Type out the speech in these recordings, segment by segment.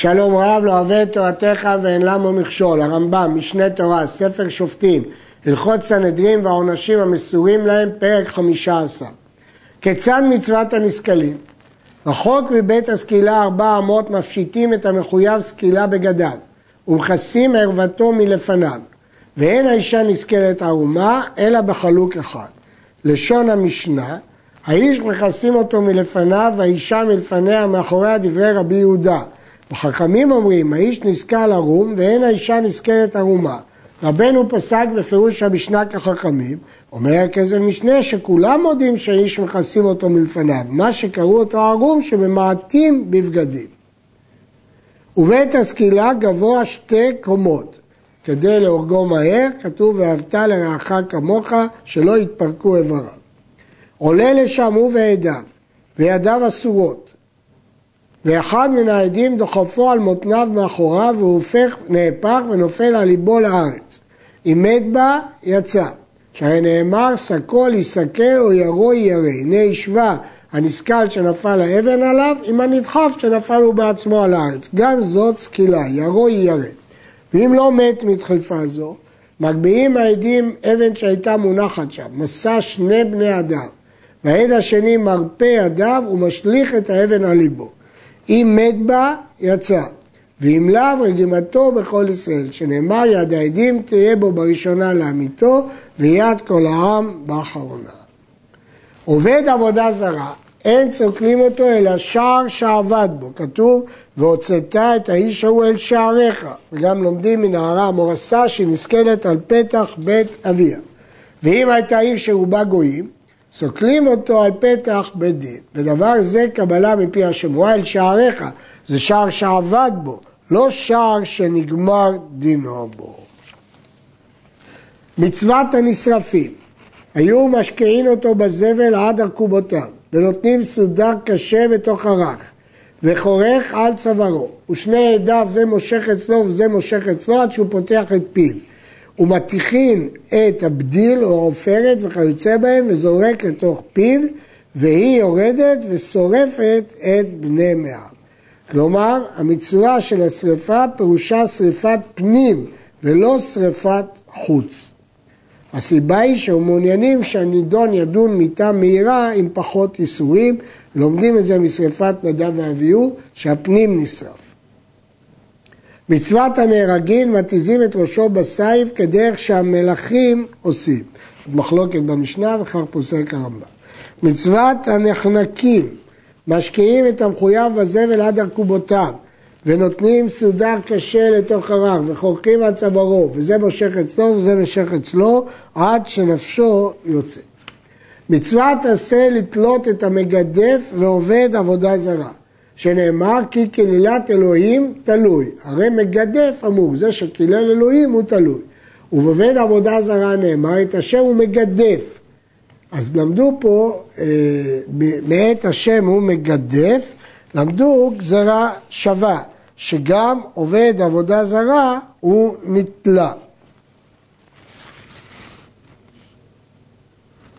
שלום רב לא אוהב את תורתך ואין למה מכשול, הרמב"ם, משנה תורה, ספר שופטים, הלכות סנהדרין והעונשים המסורים להם, פרק חמישה עשר. כיצד מצוות הנסכלים? רחוק מבית הסקילה ארבע אמות מפשיטים את המחויב סקילה בגדיו ומכסים ערוותו מלפניו ואין האישה נסכלת ערומה אלא בחלוק אחד. לשון המשנה, האיש מכסים אותו מלפניו והאישה מלפניה מאחוריה דברי רבי יהודה וחכמים אומרים, האיש נזכר ערום ואין האישה נזכרת ערומה. רבנו פסק בפירוש המשנה כחכמים, אומר כזה משנה שכולם מודים שהאיש מכסים אותו מלפניו, מה שקראו אותו ערום שממעטים בבגדים. ובית הסקילה גבוה שתי קומות, כדי להורגו מהר, כתוב ואהבת לרעך כמוך, שלא יתפרקו איבריו. עולה לשם הוא ועדיו, וידיו אסורות, ואחד מן העדים דוחפו על מותניו מאחוריו והוא הופך, נהפך ונופל על ליבו לארץ. אם מת בה, יצא. שהרי נאמר, סקול יסקל או ירו ירא. הנה השווה הנסכל שנפל האבן עליו עם הנדחף שנפל הוא בעצמו על הארץ. גם זאת סקילה, ירו ירא. ואם לא מת מדחיפה זו, מגביהים העדים אבן שהייתה מונחת שם, מסע שני בני אדם. והעד השני מרפה ידיו ומשליך את האבן על ליבו. אם מת בה, יצא. ואם לאו, רגימתו בכל ישראל, שנאמר יד העדים תהיה בו בראשונה לאמיתו, ויד כל העם באחרונה. עובד עבודה זרה, אין צוקלים אותו אלא שער שעבד בו, כתוב, והוצאת את האיש ההוא אל שעריך, וגם לומדים מנערה המורסה שנסכלת על פתח בית אביה. ואם הייתה עיר שרובה גויים, סוקלים אותו על פתח בית דין. ודבר זה קבלה מפי השמועה אל שעריך, זה שער שעבד בו, לא שער שנגמר דינו בו. מצוות הנשרפים, היו משקיעים אותו בזבל עד ארכובותיו, ונותנים סודר קשה בתוך הרך, וחורך על צווארו, ושני עדיו זה מושך אצלו וזה מושך אצלו עד שהוא פותח את פיו. ומטיחין את הבדיל או העופרת וכיוצא בהם וזורק לתוך פיו והיא יורדת ושורפת את בני מעם. כלומר, המצווה של השרפה פירושה שרפת פנים ולא שרפת חוץ. הסיבה היא שהם מעוניינים שהנידון ידון מיתה מהירה עם פחות ייסורים, לומדים את זה משרפת נדב ואביהו, שהפנים נשרף. מצוות הנהרגים מתיזים את ראשו בסייף כדרך שהמלכים עושים. מחלוקת במשנה וכך פוסק הרמב"ם. מצוות הנחנקים משקיעים את המחויב בזבל עד ארכובותיו ונותנים סודר קשה לתוך הרח וחורקים על צווארו וזה מושך אצלו וזה מושך אצלו עד שנפשו יוצאת. מצוות עשה לתלות את המגדף ועובד עבודה זרה. שנאמר כי קללת אלוהים תלוי. הרי מגדף אמור, זה שקילל אלוהים הוא תלוי. ובבית עבודה זרה נאמר את השם הוא מגדף. אז למדו פה, אה, מאת השם הוא מגדף, למדו גזרה שווה, שגם עובד עבודה זרה הוא נתלה.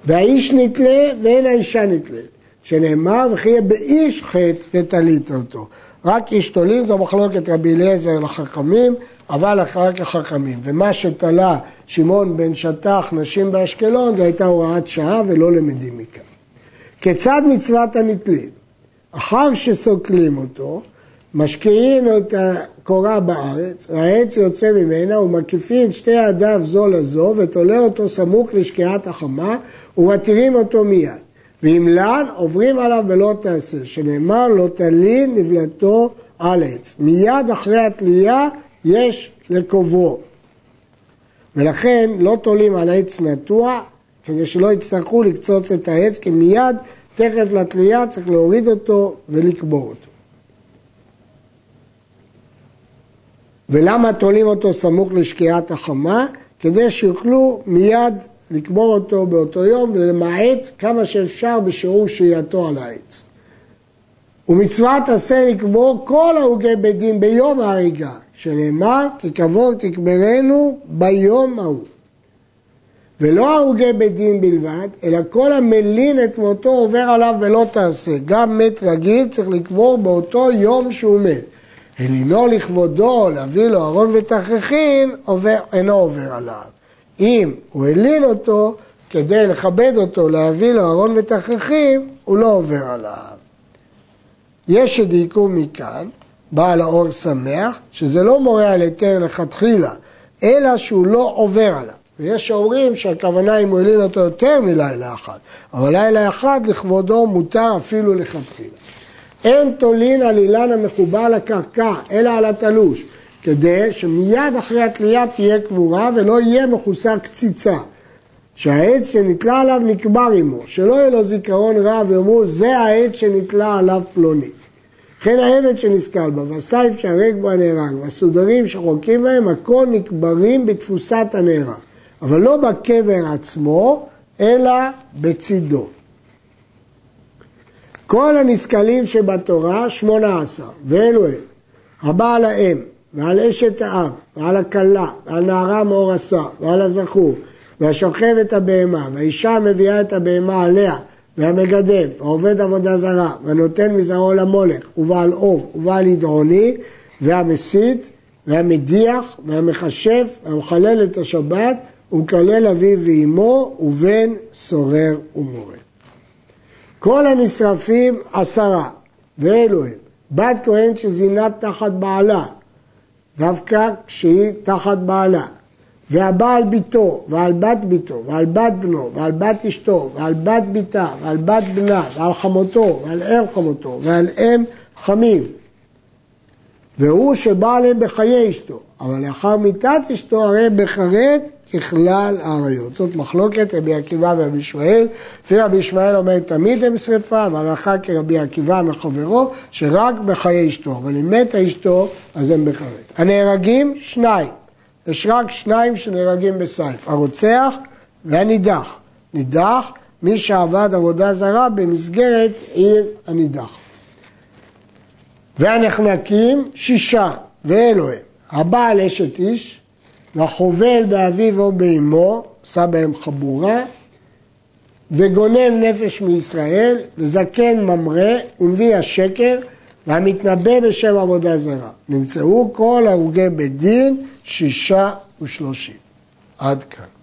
והאיש נתלה ואין האישה נתלית. שנאמר וכי יהיה באיש חטא ותלית אותו. רק איש תולים זו מחלוקת רבי אליעזר לחכמים, אבל רק לחכמים. ומה שתלה שמעון בן שטח נשים באשקלון זו הייתה הוראת שעה ולא למדים מכאן. כיצד מצוות הנתלים? אחר שסוקלים אותו, משקיעים את הקורה בארץ, העץ יוצא ממנה ומקיפים שתי ידיו זו לזו ותולה אותו סמוך לשקיעת החמה ומתירים אותו מיד. ואם לאן עוברים עליו בלא תעשה, שנאמר לא תלין נבלתו על עץ. מיד אחרי התלייה יש לקוברו. ולכן לא תולים על עץ נטוע, כדי שלא יצטרכו לקצוץ את העץ, כי מיד, תכף לתלייה, צריך להוריד אותו ולקבור אותו. ולמה תולים אותו סמוך לשקיעת החמה? כדי שיוכלו מיד לקבור אותו באותו יום ולמעט כמה שאפשר בשיעור שהייתו על העץ. ומצוות עשה לקבור כל ההוגי בית דין ביום ההריגה, שנאמר כי קבור תקברנו ביום ההוא. ולא ההוגי בית דין בלבד, אלא כל המלין את מותו עובר עליו ולא תעשה. גם מת רגיל צריך לקבור באותו יום שהוא מת. הלינו לכבודו להביא לו ארון ותכריכין, אינו עובר עליו. אם הוא הלין אותו כדי לכבד אותו, להביא לו ארון ותכריכים, הוא לא עובר עליו. יש שדייקו מכאן, בעל האור שמח, שזה לא מורה על היתר לכתחילה, אלא שהוא לא עובר עליו. ויש שאומרים שהכוונה אם הוא הלין אותו יותר מלילה אחד, אבל לילה אחד לכבודו מותר אפילו לכתחילה. אין תולין על אילן המחובר לקרקע, אלא על התלוש, כדי שמיד אחרי התלייה תהיה קבורה ולא יהיה מחוסר קציצה. שהעץ שנתלה עליו נקבר עמו, שלא יהיה לו זיכרון רע ויאמרו זה העץ שנתלה עליו פלוני. וכן העבד שנסכל בה, והסייף שהרג בו הנהרג, והסודרים שחולקים בהם, הכל נקברים בתפוסת הנהרג. אבל לא בקבר עצמו, אלא בצידו. כל הנסכלים שבתורה, שמונה עשר, ואלו הם, הבעל האם, ועל אשת האב, ועל הכלה, ועל נערה מאורסה, ועל הזכור, והשוכב את הבהמה, והאישה מביאה את הבהמה עליה, והמגדף, העובד עבודה זרה, והנותן מזרעו למולך, ובעל אוב, ובעל ידעוני, והמסית, והמדיח, והמכשף, והמחלל את השבת, ומקלל אביו ואמו, ובן סורר ומורה. כל הנשרפים עשרה, ואלו הם, בת כהן שזינה תחת בעלה, דווקא כשהיא תחת בעלה, והבעל ביתו, ועל בת ביתו, ועל בת בנו, ועל בת אשתו, ועל בת ביתה, ועל בת בנה, ועל חמותו, ועל אם חמותו, ועל אם חמיו. והוא שבא עליהם בחיי אשתו, אבל לאחר מיתת אשתו הרי בחרד ככלל האריות. זאת מחלוקת רבי עקיבא ורבי ישמעאל. לפי רבי ישמעאל אומר תמיד הם שרפה, והלכה כרבי עקיבא מחברו, שרק בחיי אשתו, אבל אם מתה אשתו, אז הם בחרד. הנהרגים, שניים. יש רק שניים שנהרגים בסייף, הרוצח והנידח. נידח, מי שעבד עבודה זרה במסגרת עיר הנידח. והנחנקים, שישה, ואלו הם, הבעל אשת איש, והחובל באביו או באמו, עשה בהם חבורה, וגונב נפש מישראל, וזקן ממרא, ונביא השקר, והמתנבא בשם עבודה זרה. נמצאו כל הרוגי בית דין שישה ושלושים. עד כאן.